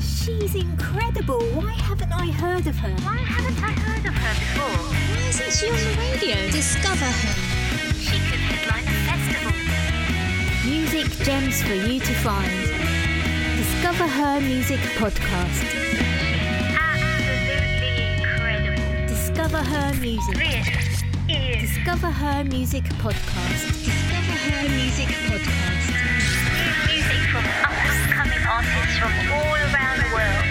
She's incredible. Why haven't I heard of her? Why haven't I heard of her before? Why isn't she on the radio? Discover her. She could headline a festival. Music gems for you to find. Discover Her Music Podcast. Absolutely incredible. Discover Her Music. This is Discover Her Music Podcast. Discover her music podcast. new music from up-and-coming artists from all around the world.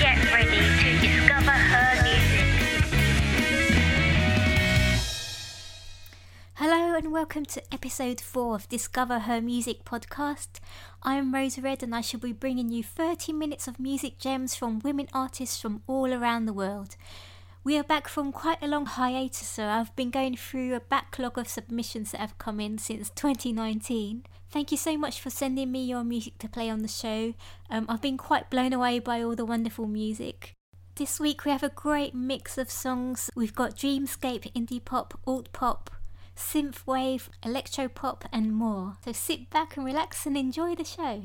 Get ready to discover her music. Hello and welcome to episode 4 of Discover Her Music podcast. I'm Rose Red and I shall be bringing you 30 minutes of music gems from women artists from all around the world. We are back from quite a long hiatus, so I've been going through a backlog of submissions that have come in since 2019. Thank you so much for sending me your music to play on the show. Um, I've been quite blown away by all the wonderful music. This week we have a great mix of songs. We've got dreamscape, indie pop, alt pop, synthwave, electro pop, and more. So sit back and relax and enjoy the show.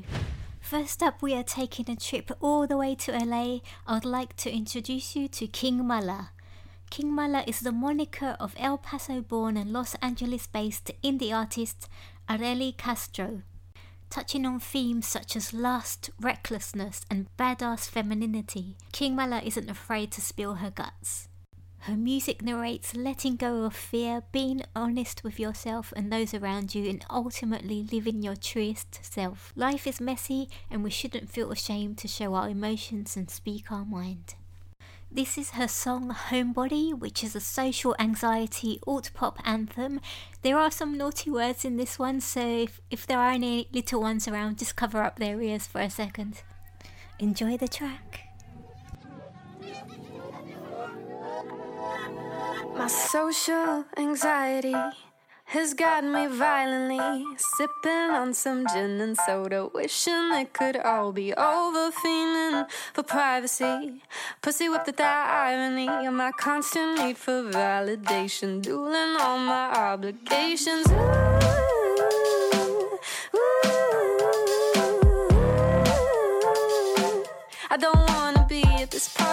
First up, we are taking a trip all the way to LA. I'd like to introduce you to King Mala. King Mala is the moniker of El Paso born and Los Angeles based indie artist Areli Castro. Touching on themes such as lust, recklessness, and badass femininity, King Mala isn't afraid to spill her guts. Her music narrates letting go of fear, being honest with yourself and those around you, and ultimately living your truest self. Life is messy, and we shouldn't feel ashamed to show our emotions and speak our mind. This is her song Homebody, which is a social anxiety alt pop anthem. There are some naughty words in this one, so if, if there are any little ones around, just cover up their ears for a second. Enjoy the track. My social anxiety has got me violently sipping on some gin and soda, wishing it could all be over, fiending for privacy. Pussy whipped at the irony of my constant need for validation, dueling all my obligations. Ooh, I don't wanna be at this party.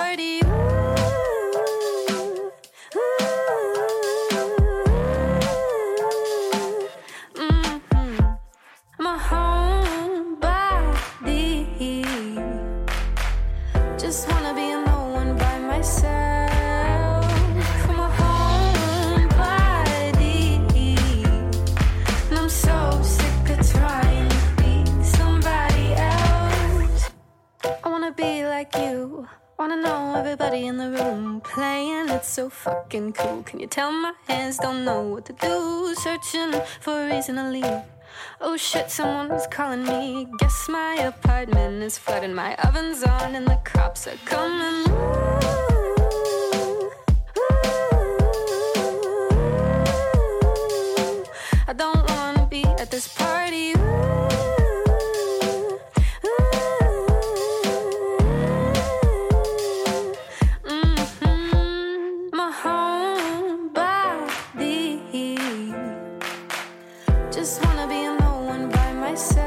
Can you tell my hands don't know what to do? Searching for a reason to leave. Oh shit, someone is calling me. Guess my apartment is flooded. My oven's on and the cops are coming. Ooh, ooh. I don't wanna be at this party. Just wanna be alone by myself.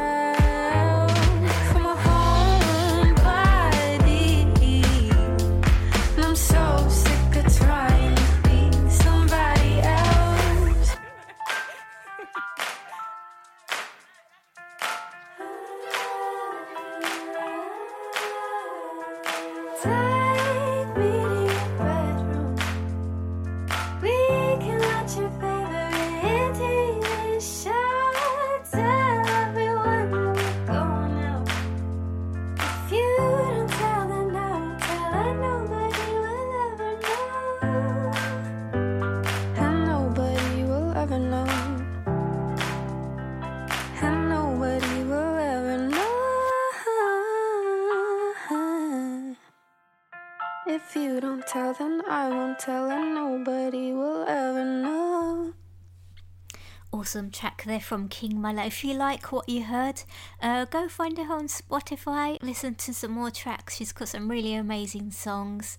Nobody will ever know. Awesome track there from King Mala. If you like what you heard, uh, go find her on Spotify. Listen to some more tracks. She's got some really amazing songs.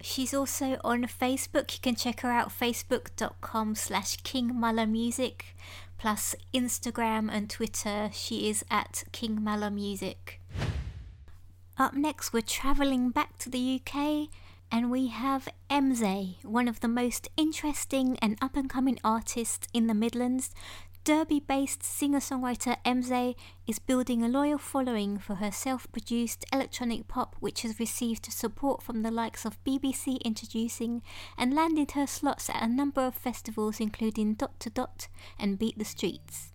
She's also on Facebook. You can check her out facebook.com slash King Music plus Instagram and Twitter. She is at King Music. Up next, we're travelling back to the UK and we have Emzae, one of the most interesting and up and coming artists in the Midlands. Derby based singer songwriter Emzae is building a loyal following for her self produced electronic pop, which has received support from the likes of BBC Introducing and landed her slots at a number of festivals, including Dot to Dot and Beat the Streets.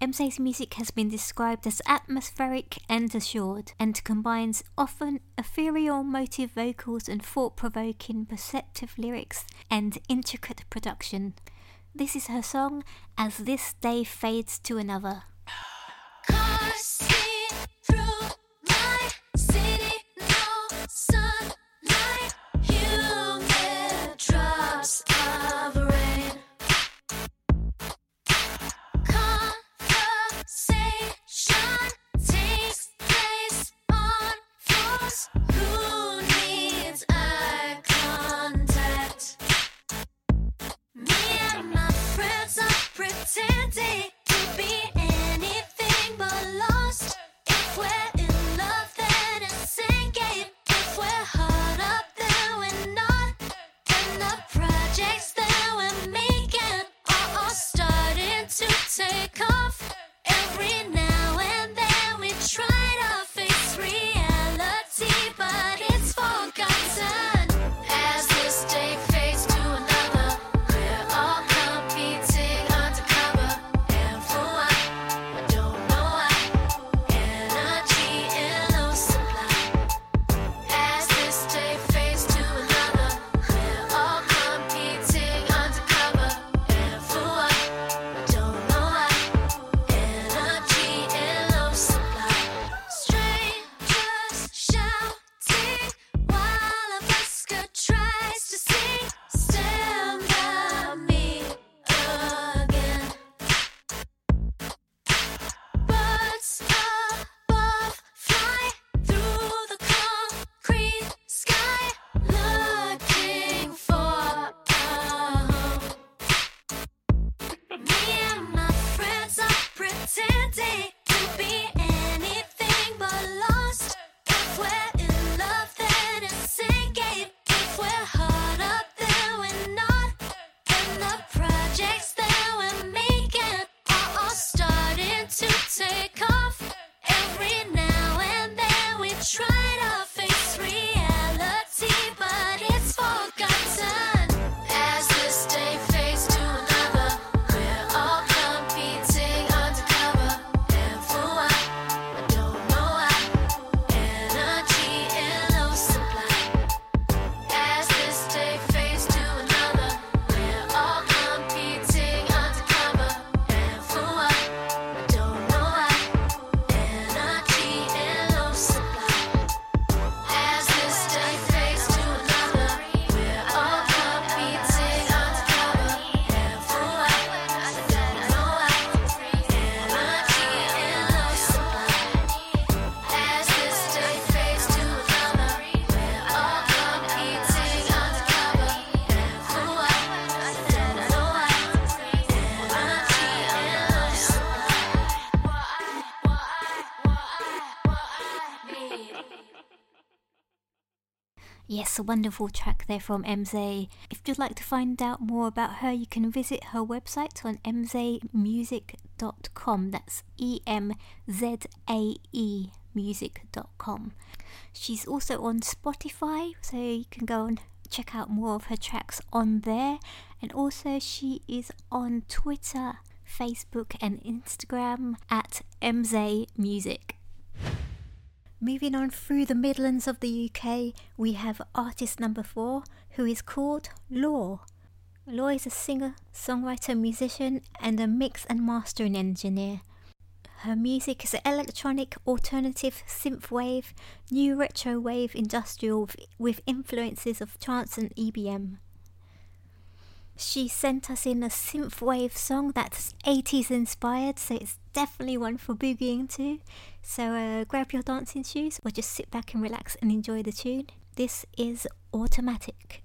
Emzae's music has been described as atmospheric and assured, and combines often ethereal motive vocals and thought provoking perceptive lyrics and intricate production. This is her song As This Day Fades to Another. Yes, a wonderful track there from Emzae. If you'd like to find out more about her, you can visit her website on emzaemusic.com. That's E M Z A E music.com. She's also on Spotify, so you can go and check out more of her tracks on there. And also, she is on Twitter, Facebook, and Instagram at Emzae Music. Moving on through the Midlands of the UK, we have artist number four, who is called Law. Law is a singer, songwriter, musician, and a mix and mastering engineer. Her music is electronic, alternative, synthwave, new retro wave, industrial with influences of trance and EBM. She sent us in a synthwave song that's 80s inspired, so it's definitely one for boogieing to. So uh, grab your dancing shoes or just sit back and relax and enjoy the tune. This is Automatic.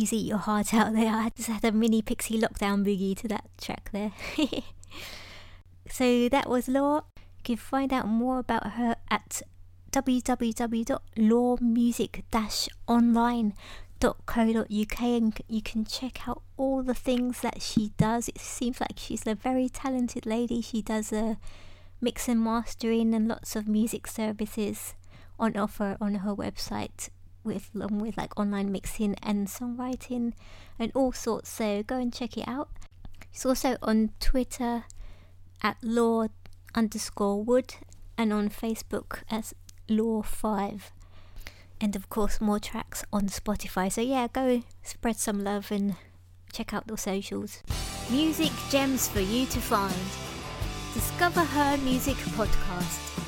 80s Eat Your Heart Out there. I just had a mini Pixie lockdown boogie to that track there. so that was Law. You can find out more about her at www.lawmusic-online.co.uk and you can check out all the things that she does. It seems like she's a very talented lady. She does a mix and mastering and lots of music services on offer on her website with along with like online mixing and songwriting and all sorts. So go and check it out. It's also on Twitter at law underscore wood and on Facebook as law five. And of course more tracks on Spotify. So yeah, go spread some love and check out the socials. Music gems for you to find. Discover her music podcast.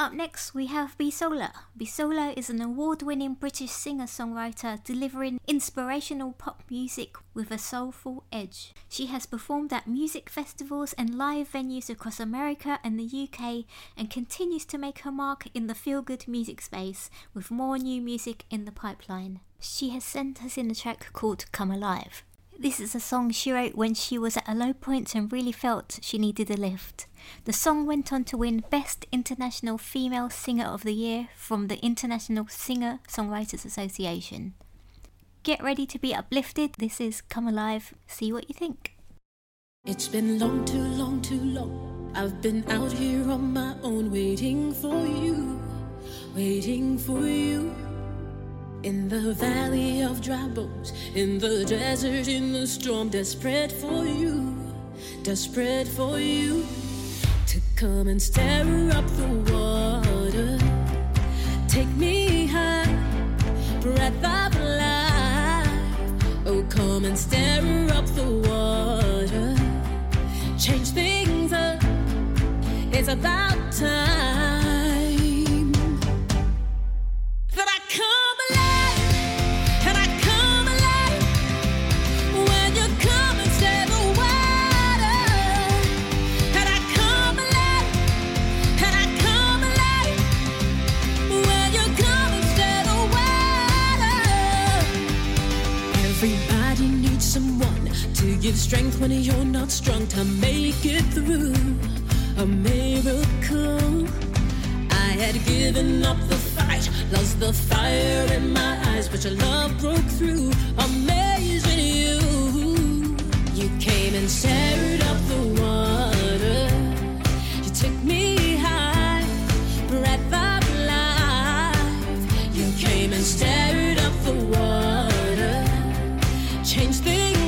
Up next, we have Bisola. Bisola is an award winning British singer songwriter delivering inspirational pop music with a soulful edge. She has performed at music festivals and live venues across America and the UK and continues to make her mark in the feel good music space with more new music in the pipeline. She has sent us in a track called Come Alive. This is a song she wrote when she was at a low point and really felt she needed a lift. The song went on to win Best International Female Singer of the Year from the International Singer Songwriters Association. Get ready to be uplifted. This is Come Alive. See what you think. It's been long, too long, too long. I've been out here on my own, waiting for you, waiting for you. In the valley of dry bones, in the desert, in the storm, desperate for you, desperate for you to come and stir up the water. Take me high, breath of life. Oh, come and stir up the water. Change things up. It's about time strength when you're not strong to make it through. A miracle. I had given up the fight, lost the fire in my eyes, but your love broke through. Amazing you. You came and stirred up the water. You took me high, breath of life. You came and stirred up the water, changed things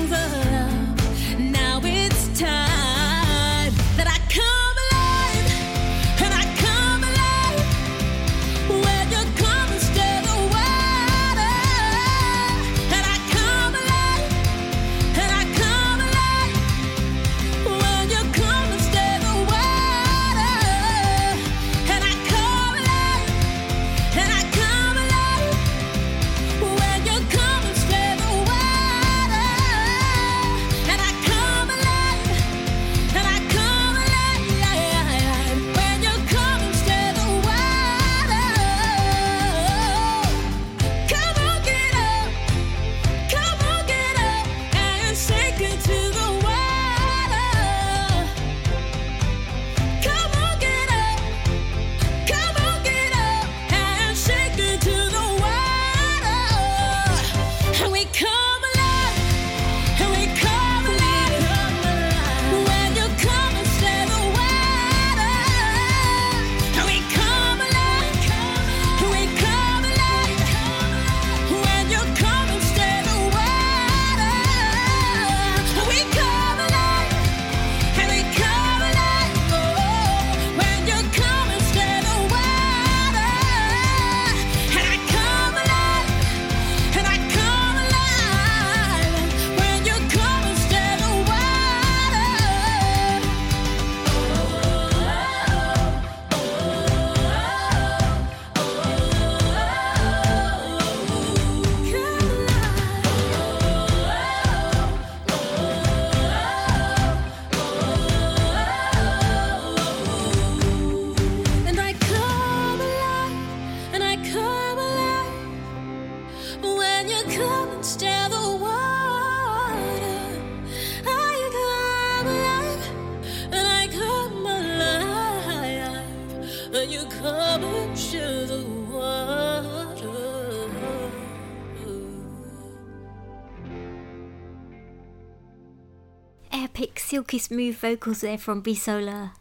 smooth vocals there from Bisola.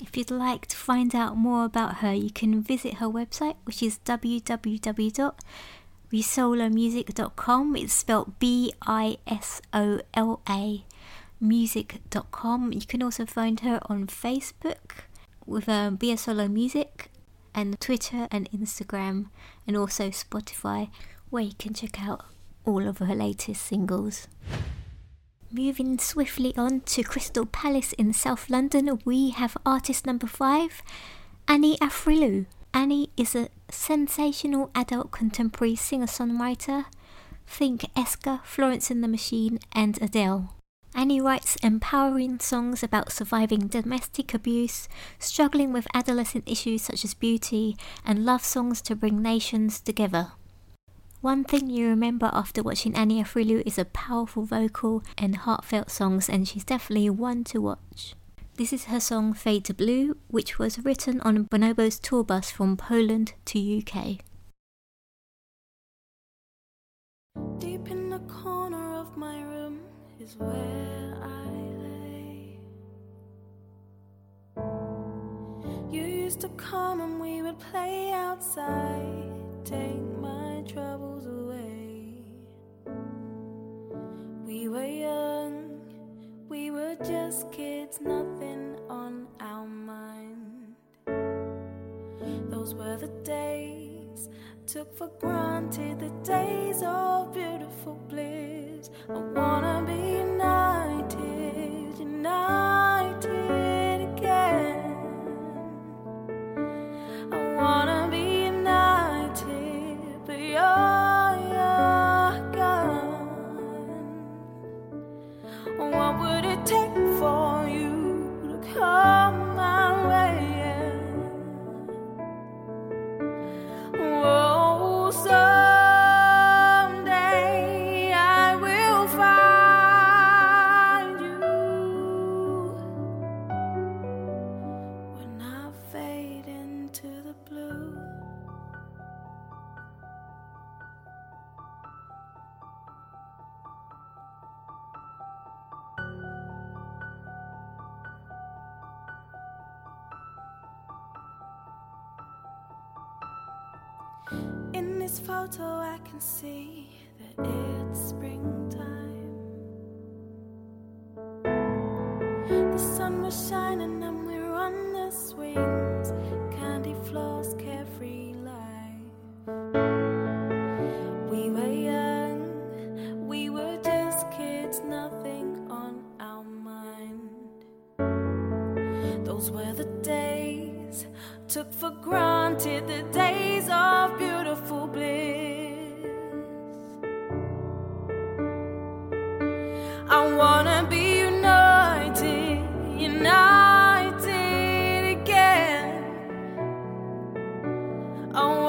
If you'd like to find out more about her, you can visit her website, which is www.bisolamusic.com. It's spelled B I S O L A music.com. You can also find her on Facebook with um, Bisola Music and Twitter and Instagram and also Spotify, where you can check out all of her latest singles. Moving swiftly on to Crystal Palace in South London, we have artist number five. Annie Afrilu. Annie is a sensational adult contemporary singer songwriter. Think Eska, Florence and the Machine, and Adele. Annie writes empowering songs about surviving domestic abuse, struggling with adolescent issues such as beauty, and love songs to bring nations together. One thing you remember after watching Annie Afrilu is a powerful vocal and heartfelt songs, and she's definitely one to watch. This is her song Fade to Blue, which was written on Bonobo's tour bus from Poland to UK. Deep in the corner of my room is where I lay. You used to come and we would play outside, take my troubles away. We were young, we were just kids, nothing on our mind. Those were the days, took for granted the days of beautiful bliss. I wanna be united, united this photo, I can see I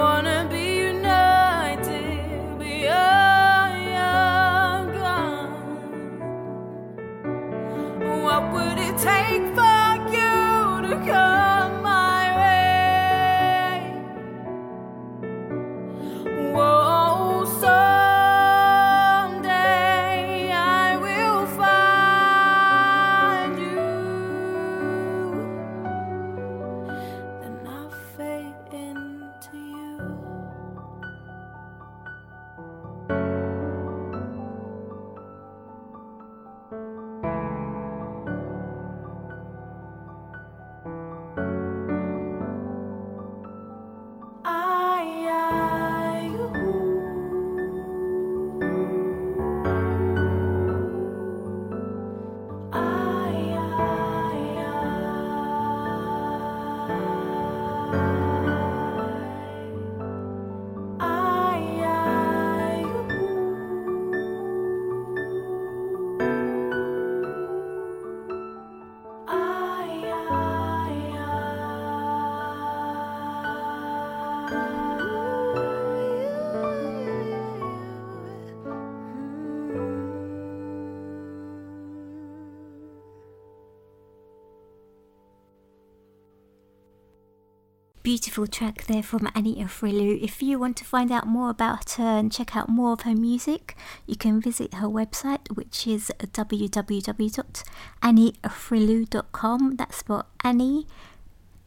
Beautiful track there from Annie Afrilu. If you want to find out more about her and check out more of her music, you can visit her website, which is www.annieafrilu.com. That's spelled Annie,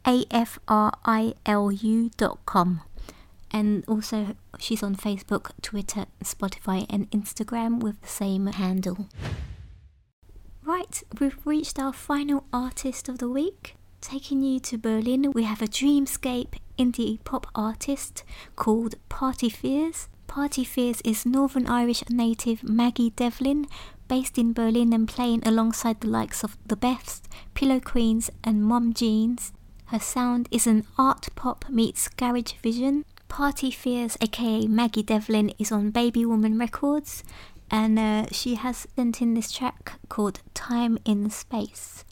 A F R I L U.com. And also, she's on Facebook, Twitter, Spotify, and Instagram with the same handle. Right, we've reached our final artist of the week. Taking you to Berlin, we have a dreamscape indie pop artist called Party Fears. Party Fears is Northern Irish native Maggie Devlin, based in Berlin and playing alongside the likes of The Beths, Pillow Queens, and Mom Jeans. Her sound is an art pop meets garage vision. Party Fears, aka Maggie Devlin, is on Baby Woman Records, and uh, she has sent in this track called Time in Space.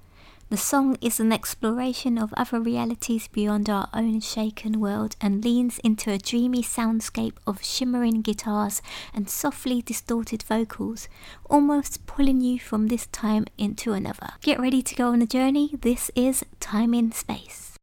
The song is an exploration of other realities beyond our own shaken world and leans into a dreamy soundscape of shimmering guitars and softly distorted vocals, almost pulling you from this time into another. Get ready to go on a journey. This is Time in Space.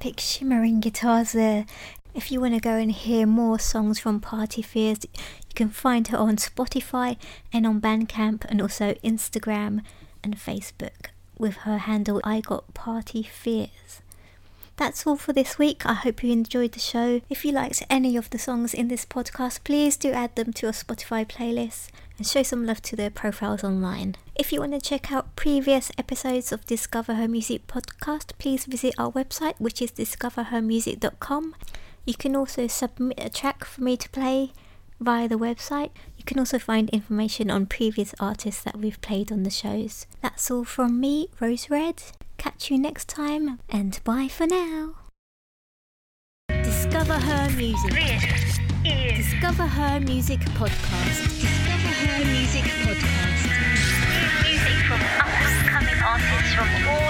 Epic shimmering guitars there. If you want to go and hear more songs from Party Fears, you can find her on Spotify and on Bandcamp and also Instagram and Facebook with her handle I Got Party Fears. That's all for this week. I hope you enjoyed the show. If you liked any of the songs in this podcast, please do add them to your Spotify playlist and show some love to their profiles online. If you want to check out previous episodes of Discover Her Music podcast, please visit our website, which is discoverhermusic.com. You can also submit a track for me to play via the website. Can also find information on previous artists that we've played on the shows. That's all from me, Rose Red. Catch you next time, and bye for now. Discover Her Music. Discover Her Music Podcast. Discover Her Music Podcast. new music from up and coming artists from all.